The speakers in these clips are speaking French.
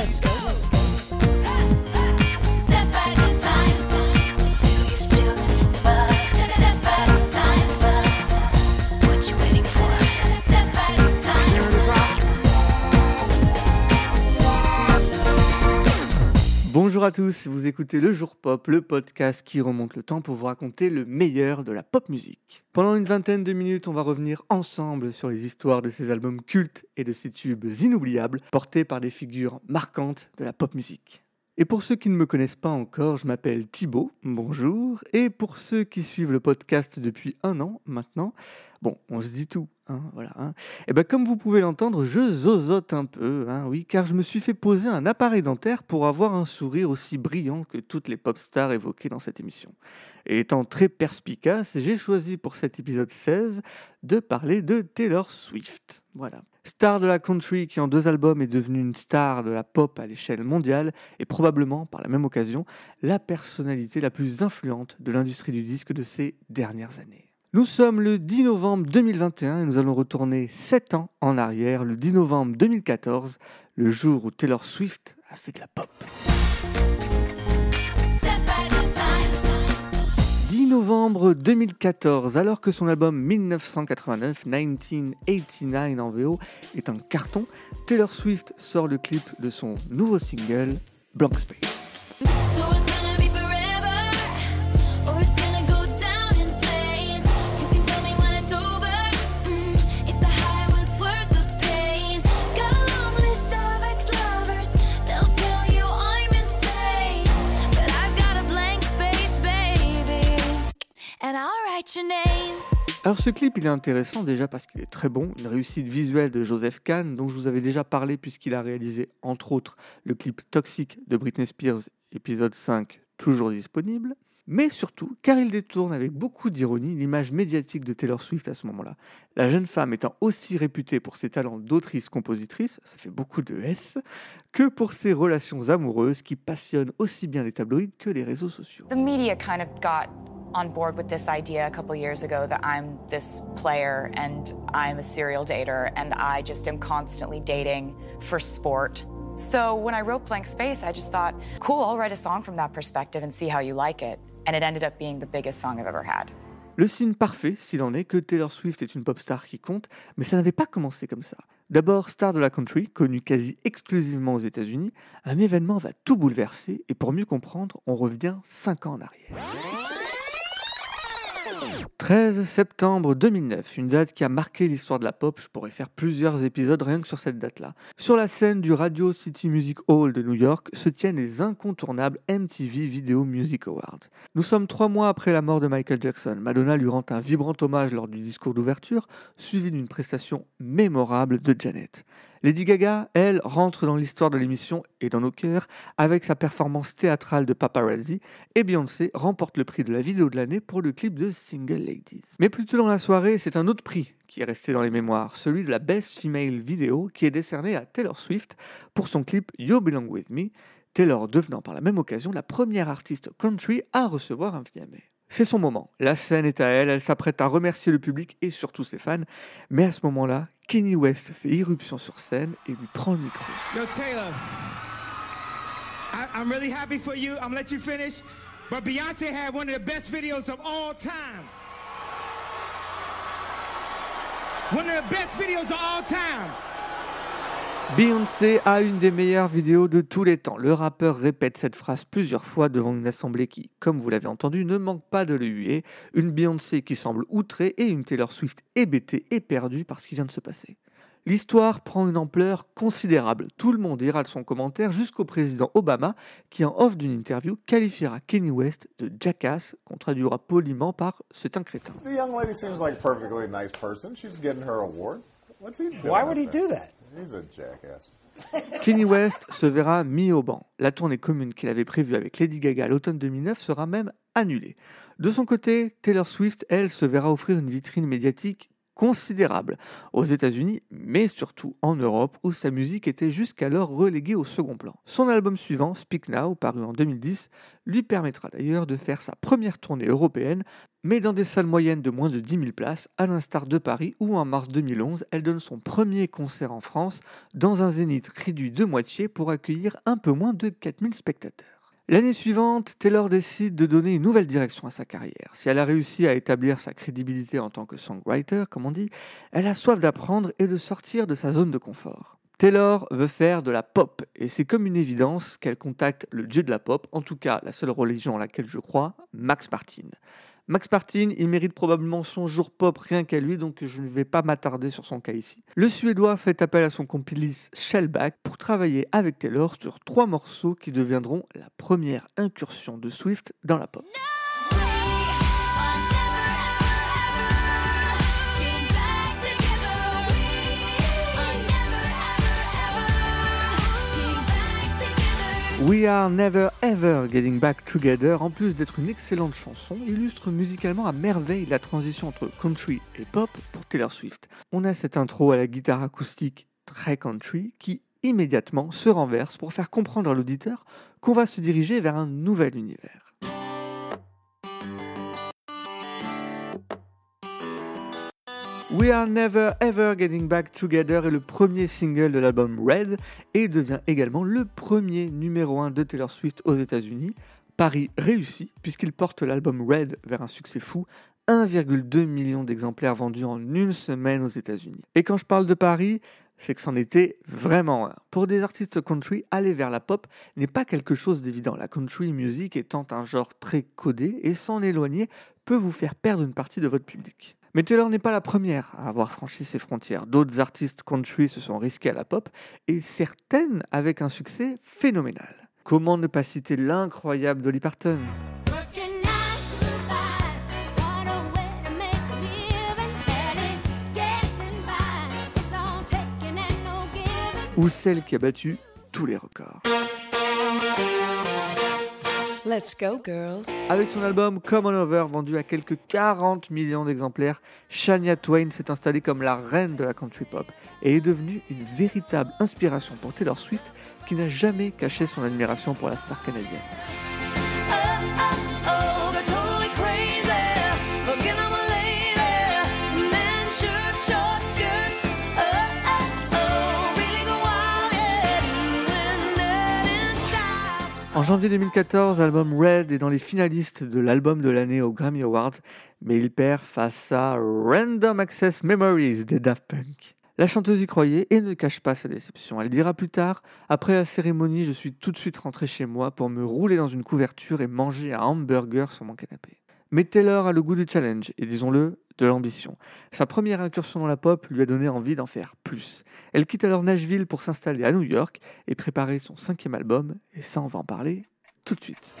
let's go. Step at a Bonjour à tous, vous écoutez Le Jour Pop, le podcast qui remonte le temps pour vous raconter le meilleur de la pop musique. Pendant une vingtaine de minutes, on va revenir ensemble sur les histoires de ces albums cultes et de ces tubes inoubliables portés par des figures marquantes de la pop musique. Et pour ceux qui ne me connaissent pas encore, je m'appelle Thibaut, bonjour. Et pour ceux qui suivent le podcast depuis un an maintenant, bon, on se dit tout, hein, voilà. Hein. Et ben comme vous pouvez l'entendre, je zozote un peu, hein, oui, car je me suis fait poser un appareil dentaire pour avoir un sourire aussi brillant que toutes les pop stars évoquées dans cette émission. Et étant très perspicace, j'ai choisi pour cet épisode 16 de parler de Taylor Swift. Voilà. Star de la country qui en deux albums est devenue une star de la pop à l'échelle mondiale et probablement par la même occasion la personnalité la plus influente de l'industrie du disque de ces dernières années. Nous sommes le 10 novembre 2021 et nous allons retourner 7 ans en arrière, le 10 novembre 2014, le jour où Taylor Swift a fait de la pop. Step at a time. 10 novembre 2014, alors que son album 1989, 1989 en VO, est un carton, Taylor Swift sort le clip de son nouveau single, Blank Space. Alors ce clip il est intéressant déjà parce qu'il est très bon, une réussite visuelle de Joseph Kahn dont je vous avais déjà parlé puisqu'il a réalisé entre autres le clip Toxic de Britney Spears épisode 5 toujours disponible, mais surtout car il détourne avec beaucoup d'ironie l'image médiatique de Taylor Swift à ce moment-là. La jeune femme étant aussi réputée pour ses talents d'autrice-compositrice, ça fait beaucoup de S, que pour ses relations amoureuses qui passionnent aussi bien les tabloïds que les réseaux sociaux. The media kind of got on board with this idea a couple years ago that I'm this player and I'm a serial dater and I just am constantly dating for sport. So when I wrote Blank Space, I just thought, cool, I'll write a song from that perspective and see how you like it. And it ended up being the biggest song I've ever had. Le signe parfait, s'il en est, que Taylor Swift est une pop star qui compte, mais ça n'avait pas commencé comme ça. D'abord, star de la country, connue quasi exclusivement aux États-Unis, un événement va tout bouleverser et pour mieux comprendre, on revient 5 ans en arrière. 13 septembre 2009, une date qui a marqué l'histoire de la pop. Je pourrais faire plusieurs épisodes rien que sur cette date-là. Sur la scène du Radio City Music Hall de New York se tiennent les incontournables MTV Video Music Awards. Nous sommes trois mois après la mort de Michael Jackson. Madonna lui rend un vibrant hommage lors du discours d'ouverture, suivi d'une prestation mémorable de Janet. Lady Gaga, elle, rentre dans l'histoire de l'émission et dans nos cœurs avec sa performance théâtrale de Paparazzi et Beyoncé remporte le prix de la vidéo de l'année pour le clip de Single Ladies. Mais plus tôt dans la soirée, c'est un autre prix qui est resté dans les mémoires, celui de la Best Female Video qui est décerné à Taylor Swift pour son clip You Belong With Me, Taylor devenant par la même occasion la première artiste country à recevoir un VMA. C'est son moment, la scène est à elle, elle s'apprête à remercier le public et surtout ses fans, mais à ce moment-là, Kenny West fait irruption sur scène et lui prend le micro. Yo, Taylor, I'm really happy for you. I'm gonna let you finish. But Beyonce had one of the best videos of all time. One of the best videos of all time. Beyoncé a une des meilleures vidéos de tous les temps. Le rappeur répète cette phrase plusieurs fois devant une assemblée qui, comme vous l'avez entendu, ne manque pas de le huer. Une Beyoncé qui semble outrée et une Taylor Swift hébétée et perdue par ce qui vient de se passer. L'histoire prend une ampleur considérable. Tout le monde ira de son commentaire jusqu'au président Obama qui, en off d'une interview, qualifiera Kenny West de jackass, qu'on traduira poliment par c'est un crétin. The young lady seems like a perfectly nice person. She's getting her award. What's he doing? Why would he do that? He's a jackass. Kenny West se verra mis au banc. La tournée commune qu'il avait prévue avec Lady Gaga à l'automne 2009 sera même annulée. De son côté, Taylor Swift, elle, se verra offrir une vitrine médiatique considérable aux États-Unis, mais surtout en Europe où sa musique était jusqu'alors reléguée au second plan. Son album suivant, Speak Now, paru en 2010, lui permettra d'ailleurs de faire sa première tournée européenne, mais dans des salles moyennes de moins de 10 000 places, à l'instar de Paris où en mars 2011, elle donne son premier concert en France dans un zénith réduit de moitié pour accueillir un peu moins de 4000 spectateurs. L'année suivante, Taylor décide de donner une nouvelle direction à sa carrière. Si elle a réussi à établir sa crédibilité en tant que songwriter, comme on dit, elle a soif d'apprendre et de sortir de sa zone de confort. Taylor veut faire de la pop, et c'est comme une évidence qu'elle contacte le dieu de la pop, en tout cas la seule religion à laquelle je crois, Max Martin. Max Martin, il mérite probablement son jour pop rien qu'à lui, donc je ne vais pas m'attarder sur son cas ici. Le Suédois fait appel à son complice Shellback pour travailler avec Taylor sur trois morceaux qui deviendront la première incursion de Swift dans la pop. We Are Never Ever Getting Back Together, en plus d'être une excellente chanson, illustre musicalement à merveille la transition entre country et pop pour Taylor Swift. On a cette intro à la guitare acoustique très country qui immédiatement se renverse pour faire comprendre à l'auditeur qu'on va se diriger vers un nouvel univers. We Are Never Ever Getting Back Together est le premier single de l'album Red et devient également le premier numéro 1 de Taylor Swift aux États-Unis. Paris réussi puisqu'il porte l'album Red vers un succès fou, 1,2 million d'exemplaires vendus en une semaine aux États-Unis. Et quand je parle de Paris, c'est que c'en était vraiment un. Pour des artistes country, aller vers la pop n'est pas quelque chose d'évident. La country music étant un genre très codé et s'en éloigner peut vous faire perdre une partie de votre public. Mais Taylor n'est pas la première à avoir franchi ses frontières. D'autres artistes country se sont risqués à la pop, et certaines avec un succès phénoménal. Comment ne pas citer l'incroyable Dolly Parton? Ou celle qui a battu tous les records. Let's go, girls. Avec son album Come On Over, vendu à quelques 40 millions d'exemplaires, Shania Twain s'est installée comme la reine de la country pop et est devenue une véritable inspiration pour Taylor Swift qui n'a jamais caché son admiration pour la star canadienne. En janvier 2014, l'album Red est dans les finalistes de l'album de l'année aux Grammy Awards, mais il perd face à Random Access Memories des Daft Punk. La chanteuse y croyait et ne cache pas sa déception. Elle dira plus tard Après la cérémonie, je suis tout de suite rentrée chez moi pour me rouler dans une couverture et manger un hamburger sur mon canapé. Mais Taylor a le goût du challenge et disons-le, de l'ambition. Sa première incursion dans la pop lui a donné envie d'en faire plus. Elle quitte alors Nashville pour s'installer à New York et préparer son cinquième album, et ça on va en parler tout de suite.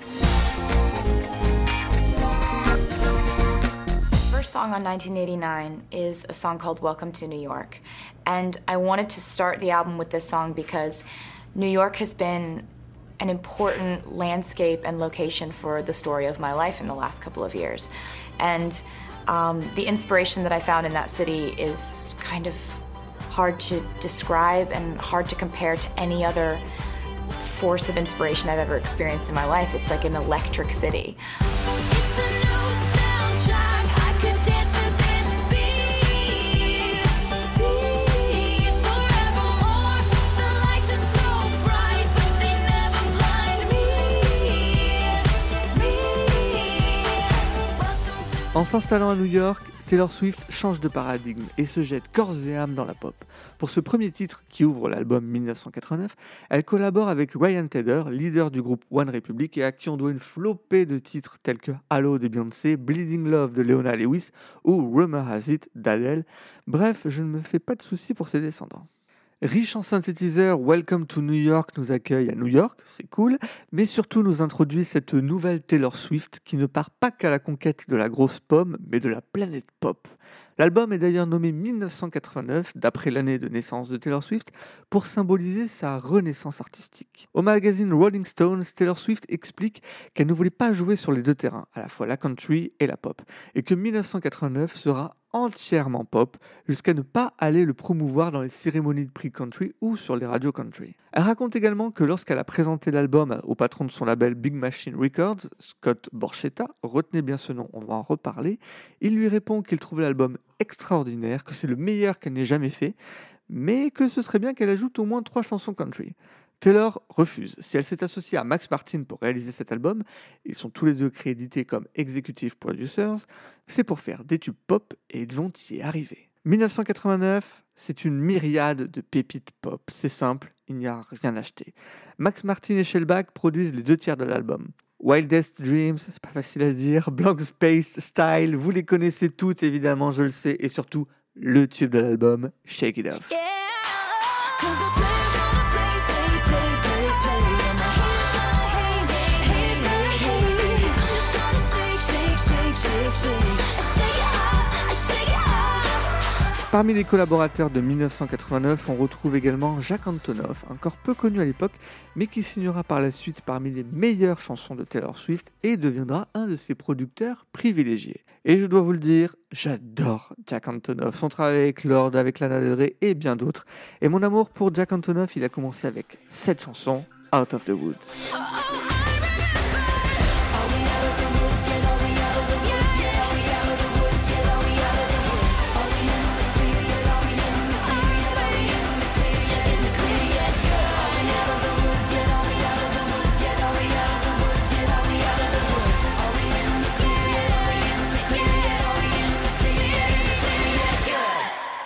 First song on 1989 is a song called Welcome to New York. And I wanted to start the album with this song because New York has been an important landscape and location for the story of my life in the last couple of years. Um, the inspiration that I found in that city is kind of hard to describe and hard to compare to any other force of inspiration I've ever experienced in my life. It's like an electric city. En s'installant à New York, Taylor Swift change de paradigme et se jette corps et âme dans la pop. Pour ce premier titre qui ouvre l'album 1989, elle collabore avec Ryan Tedder, leader du groupe One Republic et à qui on doit une flopée de titres tels que Hello de Beyoncé, Bleeding Love de Leona Lewis ou Rumor Has It d'Adele. Bref, je ne me fais pas de soucis pour ses descendants. Riche en synthétiseurs, Welcome to New York nous accueille à New York, c'est cool, mais surtout nous introduit cette nouvelle Taylor Swift qui ne part pas qu'à la conquête de la grosse pomme, mais de la planète pop. L'album est d'ailleurs nommé 1989, d'après l'année de naissance de Taylor Swift, pour symboliser sa renaissance artistique. Au magazine Rolling Stones, Taylor Swift explique qu'elle ne voulait pas jouer sur les deux terrains, à la fois la country et la pop, et que 1989 sera entièrement pop, jusqu'à ne pas aller le promouvoir dans les cérémonies de prix country ou sur les radios country. Elle raconte également que lorsqu'elle a présenté l'album au patron de son label Big Machine Records, Scott Borchetta, retenez bien ce nom, on va en reparler, il lui répond qu'il trouve l'album extraordinaire, que c'est le meilleur qu'elle n'ait jamais fait, mais que ce serait bien qu'elle ajoute au moins trois chansons country. Taylor refuse. Si elle s'est associée à Max Martin pour réaliser cet album, ils sont tous les deux crédités comme executive producers, c'est pour faire des tubes pop et ils vont y arriver. 1989, c'est une myriade de pépites pop. C'est simple, il n'y a rien acheté. Max Martin et Shellback produisent les deux tiers de l'album. Wildest Dreams, c'est pas facile à dire, Blank Space Style, vous les connaissez toutes évidemment, je le sais, et surtout le tube de l'album, Shake It Off. Parmi les collaborateurs de 1989, on retrouve également Jacques Antonoff, encore peu connu à l'époque, mais qui signera par la suite parmi les meilleures chansons de Taylor Swift et deviendra un de ses producteurs privilégiés. Et je dois vous le dire, j'adore Jack Antonoff, son travail avec Lord, avec Lana Del Rey et bien d'autres. Et mon amour pour Jack Antonoff, il a commencé avec cette chanson, Out of the Woods.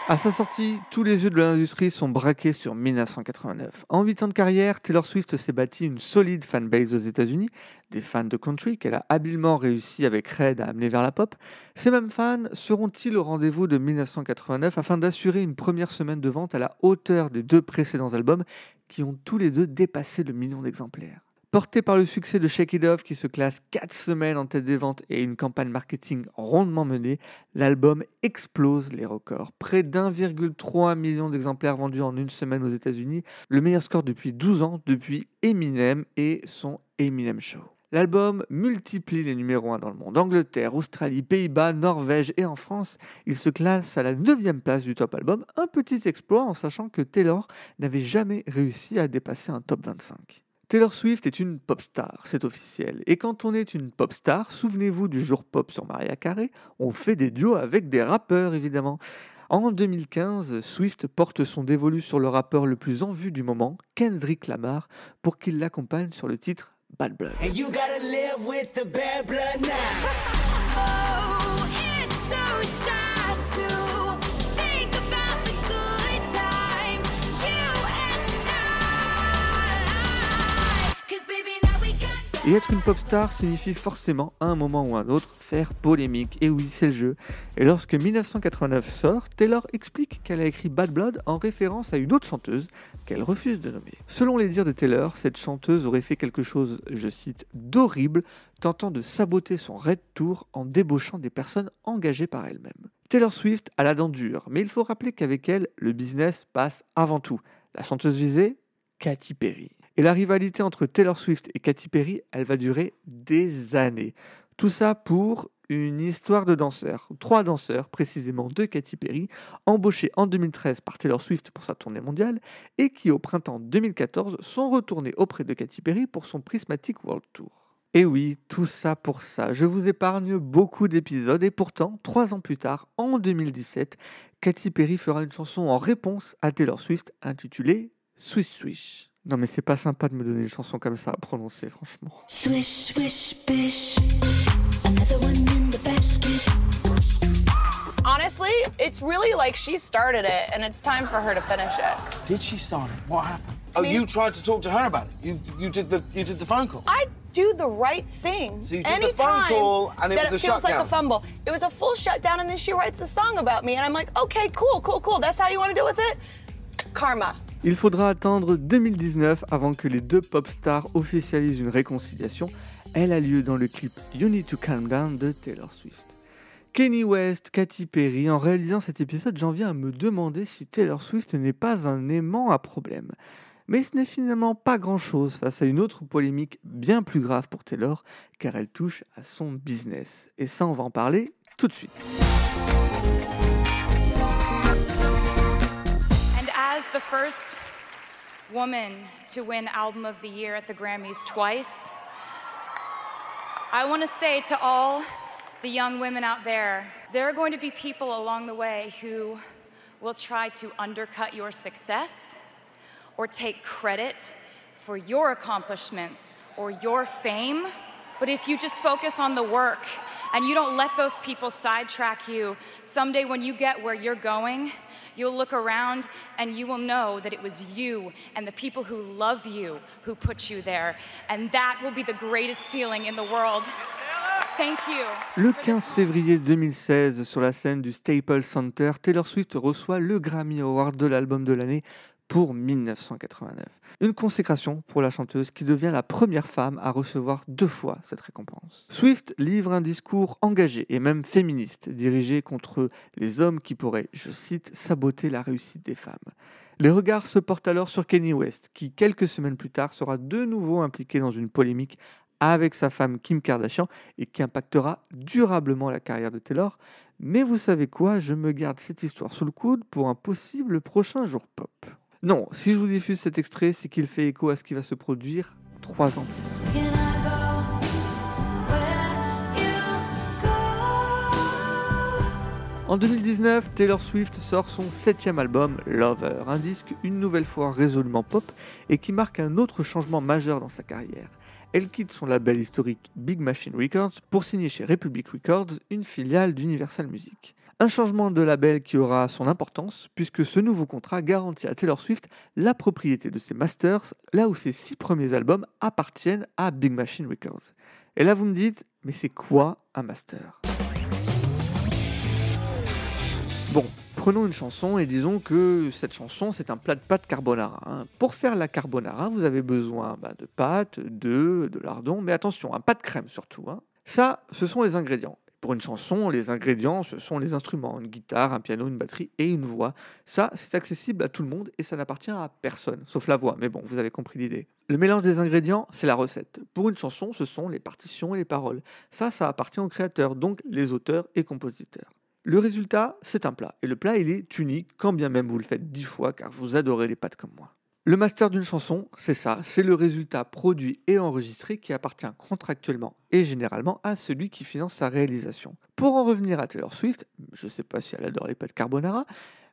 À sa sortie, tous les yeux de l'industrie sont braqués sur 1989. En 8 ans de carrière, Taylor Swift s'est bâti une solide fanbase aux États-Unis, des fans de country qu'elle a habilement réussi avec Red à amener vers la pop. Ces mêmes fans seront-ils au rendez-vous de 1989 afin d'assurer une première semaine de vente à la hauteur des deux précédents albums qui ont tous les deux dépassé le million d'exemplaires? Porté par le succès de Shake It Off qui se classe 4 semaines en tête des ventes et une campagne marketing rondement menée, l'album explose les records. Près d'1,3 million d'exemplaires vendus en une semaine aux États-Unis, le meilleur score depuis 12 ans, depuis Eminem et son Eminem Show. L'album multiplie les numéros 1 dans le monde. Angleterre, Australie, Pays-Bas, Norvège et en France, il se classe à la 9 place du top album. Un petit exploit en sachant que Taylor n'avait jamais réussi à dépasser un top 25. Taylor Swift est une pop star, c'est officiel. Et quand on est une pop star, souvenez-vous du jour pop sur Maria Carey, on fait des duos avec des rappeurs évidemment. En 2015, Swift porte son dévolu sur le rappeur le plus en vue du moment, Kendrick Lamar, pour qu'il l'accompagne sur le titre Bad Blood. And you gotta live with the bad blood now. Et être une pop star signifie forcément, à un moment ou à un autre, faire polémique. Et oui, c'est le jeu. Et lorsque 1989 sort, Taylor explique qu'elle a écrit Bad Blood en référence à une autre chanteuse qu'elle refuse de nommer. Selon les dires de Taylor, cette chanteuse aurait fait quelque chose, je cite, d'horrible, tentant de saboter son Red Tour en débauchant des personnes engagées par elle-même. Taylor Swift a la dent dure, mais il faut rappeler qu'avec elle, le business passe avant tout. La chanteuse visée Katy Perry. Et la rivalité entre Taylor Swift et Katy Perry, elle va durer des années. Tout ça pour une histoire de danseurs. Trois danseurs, précisément de Katy Perry, embauchés en 2013 par Taylor Swift pour sa tournée mondiale et qui, au printemps 2014, sont retournés auprès de Katy Perry pour son Prismatic World Tour. Et oui, tout ça pour ça. Je vous épargne beaucoup d'épisodes et pourtant, trois ans plus tard, en 2017, Katy Perry fera une chanson en réponse à Taylor Swift intitulée Swish Swish. Non mais c'est pas sympa de me donner une chanson comme ça à prononcer, franchement. Swish, swish, bish. Another one in the basket. Honestly, it's really like she started it and it's time for her to finish it. Did she start it? What happened? Oh, me. you tried to talk to her about it. You you did the you did the phone call. I do the right thing. So you did the phone call and it that was it a feels like a fumble. It was a full shutdown and then she writes a song about me and I'm like, okay, cool, cool, cool. That's how you want to deal with it? Karma. Il faudra attendre 2019 avant que les deux pop stars officialisent une réconciliation. Elle a lieu dans le clip You Need to Calm Down de Taylor Swift. Kanye West, Katy Perry, en réalisant cet épisode, j'en viens à me demander si Taylor Swift n'est pas un aimant à problème. Mais ce n'est finalement pas grand-chose face à une autre polémique bien plus grave pour Taylor, car elle touche à son business. Et ça, on va en parler tout de suite. The first woman to win Album of the Year at the Grammys twice, I want to say to all the young women out there there are going to be people along the way who will try to undercut your success or take credit for your accomplishments or your fame. But if you just focus on the work and you don't let those people sidetrack you, someday when you get where you're going, you'll look around and you will know that it was you and the people who love you who put you there. And that will be the greatest feeling in the world. Thank you. Le 15 février 2016, sur la scène du Staples Center, Taylor Swift reçoit le Grammy Award de l'album de l'année pour 1989. Une consécration pour la chanteuse qui devient la première femme à recevoir deux fois cette récompense. Swift livre un discours engagé et même féministe, dirigé contre les hommes qui pourraient, je cite, saboter la réussite des femmes. Les regards se portent alors sur Kanye West, qui quelques semaines plus tard sera de nouveau impliqué dans une polémique avec sa femme Kim Kardashian et qui impactera durablement la carrière de Taylor. Mais vous savez quoi, je me garde cette histoire sous le coude pour un possible prochain jour pop. Non, si je vous diffuse cet extrait, c'est qu'il fait écho à ce qui va se produire trois ans plus tard. En 2019, Taylor Swift sort son septième album, Lover, un disque une nouvelle fois résolument pop et qui marque un autre changement majeur dans sa carrière. Elle quitte son label historique Big Machine Records pour signer chez Republic Records, une filiale d'Universal Music. Un changement de label qui aura son importance puisque ce nouveau contrat garantit à Taylor Swift la propriété de ses masters là où ses six premiers albums appartiennent à Big Machine Records. Et là vous me dites, mais c'est quoi un master? Bon, prenons une chanson et disons que cette chanson c'est un plat de pâtes carbonara. hein. Pour faire la carbonara, vous avez besoin bah, de pâtes, d'œufs, de lardons, mais attention, un pas de crème surtout. hein. Ça, ce sont les ingrédients. Pour une chanson, les ingrédients, ce sont les instruments, une guitare, un piano, une batterie et une voix. Ça, c'est accessible à tout le monde et ça n'appartient à personne, sauf la voix. Mais bon, vous avez compris l'idée. Le mélange des ingrédients, c'est la recette. Pour une chanson, ce sont les partitions et les paroles. Ça, ça appartient aux créateurs, donc les auteurs et compositeurs. Le résultat, c'est un plat. Et le plat, il est unique, quand bien même vous le faites dix fois, car vous adorez les pâtes comme moi. Le master d'une chanson, c'est ça, c'est le résultat produit et enregistré qui appartient contractuellement et généralement à celui qui finance sa réalisation. Pour en revenir à Taylor Swift, je ne sais pas si elle adore les pâtes carbonara,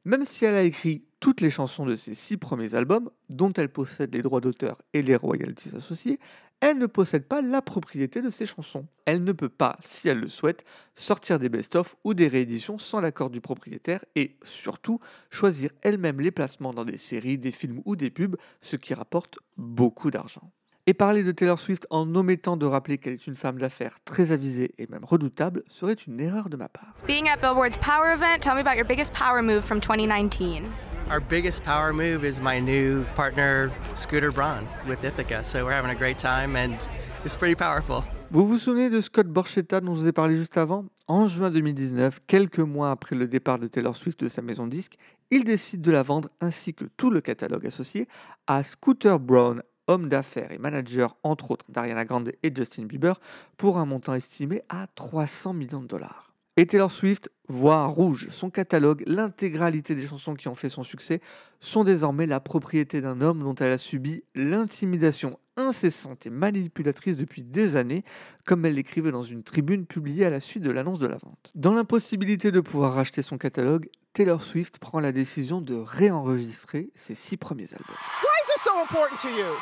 même si elle a écrit toutes les chansons de ses six premiers albums, dont elle possède les droits d'auteur et les royalties associées, elle ne possède pas la propriété de ces chansons. Elle ne peut pas, si elle le souhaite, sortir des best-of ou des rééditions sans l'accord du propriétaire et, surtout, choisir elle-même les placements dans des séries, des films ou des pubs, ce qui rapporte beaucoup d'argent. Et parler de Taylor Swift en omettant de rappeler qu'elle est une femme d'affaires très avisée et même redoutable serait une erreur de ma part. Being at Billboard's Power event, tell me about your biggest power move from 2019. Our biggest power move is my new partner, Scooter Braun, with Ithaca. So we're having a great time and it's pretty powerful. Vous vous souvenez de Scott Borchetta dont je vous ai parlé juste avant? En juin 2019, quelques mois après le départ de Taylor Swift de sa maison disque, il décide de la vendre ainsi que tout le catalogue associé à Scooter Braun, homme d'affaires et manager entre autres d'Ariana Grande et Justin Bieber, pour un montant estimé à 300 millions de dollars. Et Taylor Swift voit rouge. Son catalogue, l'intégralité des chansons qui ont fait son succès, sont désormais la propriété d'un homme dont elle a subi l'intimidation incessante et manipulatrice depuis des années, comme elle l'écrivait dans une tribune publiée à la suite de l'annonce de la vente. Dans l'impossibilité de pouvoir racheter son catalogue, Taylor Swift prend la décision de réenregistrer ses six premiers albums. Why is this so important to you?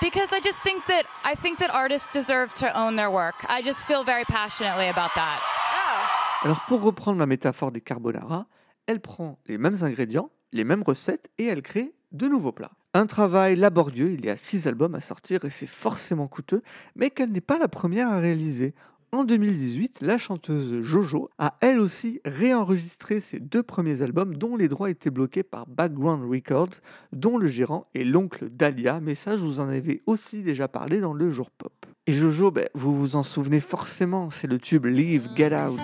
Because I just think that I think that artists deserve to own their work. I just feel very passionately about that. Alors pour reprendre la métaphore des carbonara, elle prend les mêmes ingrédients, les mêmes recettes et elle crée de nouveaux plats. Un travail laborieux, il y a six albums à sortir et c'est forcément coûteux, mais qu'elle n'est pas la première à réaliser. En 2018, la chanteuse Jojo a elle aussi réenregistré ses deux premiers albums dont les droits étaient bloqués par Background Records, dont le gérant est l'oncle d'Alia, mais ça je vous en avais aussi déjà parlé dans le jour pop. Et Jojo, ben, vous vous en souvenez forcément, c'est le tube Leave, Get Out.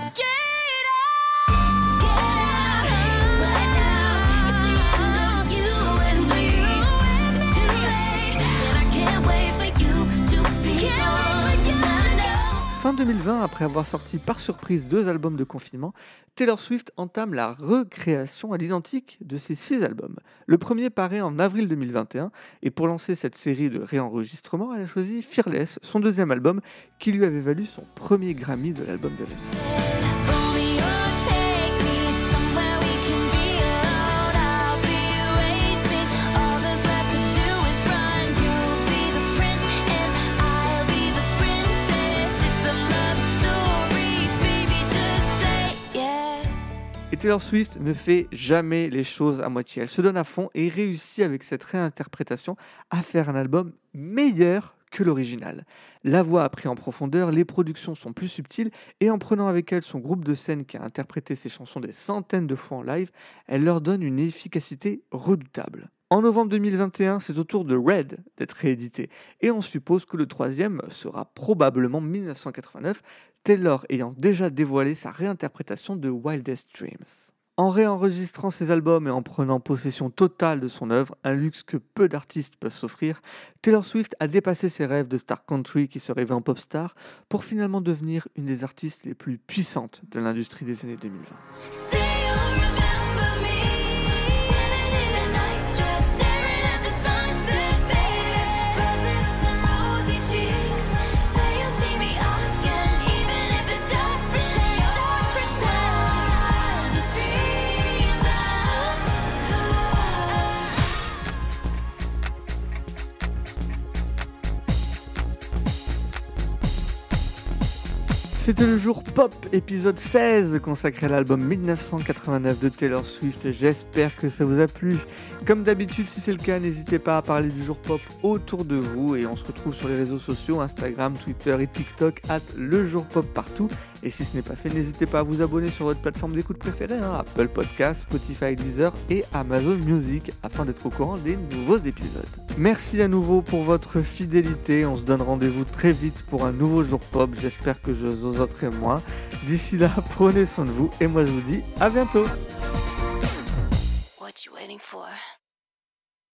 Fin 2020, après avoir sorti par surprise deux albums de confinement, Taylor Swift entame la recréation à l'identique de ses six albums. Le premier paraît en avril 2021 et pour lancer cette série de réenregistrements, elle a choisi Fearless, son deuxième album, qui lui avait valu son premier Grammy de l'album de l'année. Taylor Swift ne fait jamais les choses à moitié. Elle se donne à fond et réussit avec cette réinterprétation à faire un album meilleur que l'original. La voix a pris en profondeur, les productions sont plus subtiles et en prenant avec elle son groupe de scène qui a interprété ses chansons des centaines de fois en live, elle leur donne une efficacité redoutable. En novembre 2021, c'est au tour de Red d'être réédité et on suppose que le troisième sera probablement 1989, Taylor ayant déjà dévoilé sa réinterprétation de Wildest Dreams. En réenregistrant ses albums et en prenant possession totale de son œuvre, un luxe que peu d'artistes peuvent s'offrir, Taylor Swift a dépassé ses rêves de star country qui se rêvait en pop star pour finalement devenir une des artistes les plus puissantes de l'industrie des années 2020. C'était le jour pop épisode 16 consacré à l'album 1989 de Taylor Swift. J'espère que ça vous a plu. Comme d'habitude, si c'est le cas, n'hésitez pas à parler du jour pop autour de vous et on se retrouve sur les réseaux sociaux Instagram, Twitter et TikTok at le jour pop partout. Et si ce n'est pas fait, n'hésitez pas à vous abonner sur votre plateforme d'écoute préférée, hein, Apple Podcasts, Spotify, Deezer et Amazon Music afin d'être au courant des nouveaux épisodes. Merci à nouveau pour votre fidélité. On se donne rendez-vous très vite pour un nouveau jour pop. J'espère que je vous autres et moi. D'ici là, prenez soin de vous et moi je vous dis à bientôt. What you waiting for?